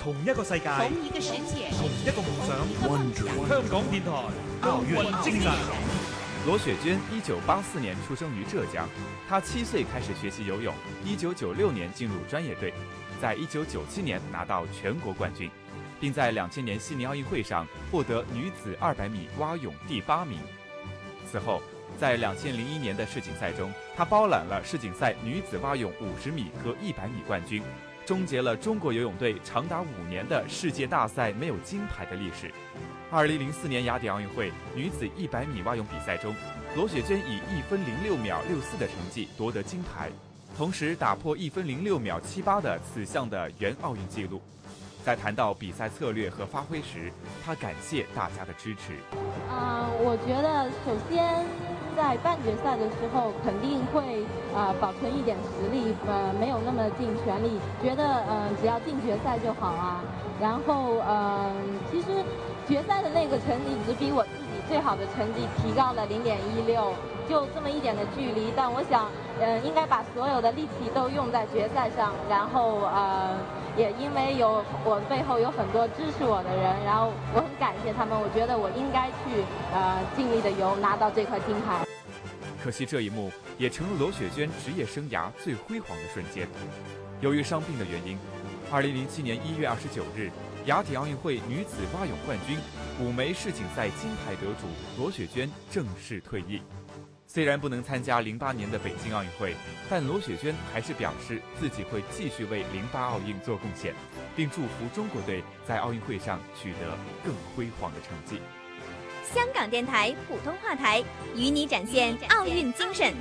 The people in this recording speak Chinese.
同一个世界，同一个世界，同一个梦想。香港电台奥运精神。罗雪娟一九八四年出生于浙江，她七岁开始学习游泳一九九六年进入专业队，在一九九七年拿到全国冠军，并在两千年悉尼奥运会上获得女子二百米蛙泳第八名。此后，在两千零一年的世锦赛中，她包揽了世锦赛女子蛙泳五十米和一百米冠军。终结了中国游泳队长达五年的世界大赛没有金牌的历史。二零零四年雅典奥运会女子一百米蛙泳比赛中，罗雪娟以一分零六秒六四的成绩夺得金牌，同时打破一分零六秒七八的此项的原奥运纪录。在谈到比赛策略和发挥时，她感谢大家的支持。嗯，我觉得首先。半决赛的时候肯定会啊保存一点实力，呃没有那么尽全力，觉得嗯只要进决赛就好啊。然后嗯其实决赛的那个成绩只比我自己最好的成绩提高了零点一六，就这么一点的距离。但我想嗯应该把所有的力气都用在决赛上。然后呃，也因为有我背后有很多支持我的人，然后我很感谢他们。我觉得我应该去呃尽力的游拿到这块金牌。可惜这一幕也成了罗雪娟职业生涯最辉煌的瞬间。由于伤病的原因，二零零七年一月二十九日，雅典奥运会女子蛙泳冠军、五枚世锦赛金牌得主罗雪娟正式退役。虽然不能参加零八年的北京奥运会，但罗雪娟还是表示自己会继续为零八奥运做贡献，并祝福中国队在奥运会上取得更辉煌的成绩。香港电台普通话台与你展现奥运精神。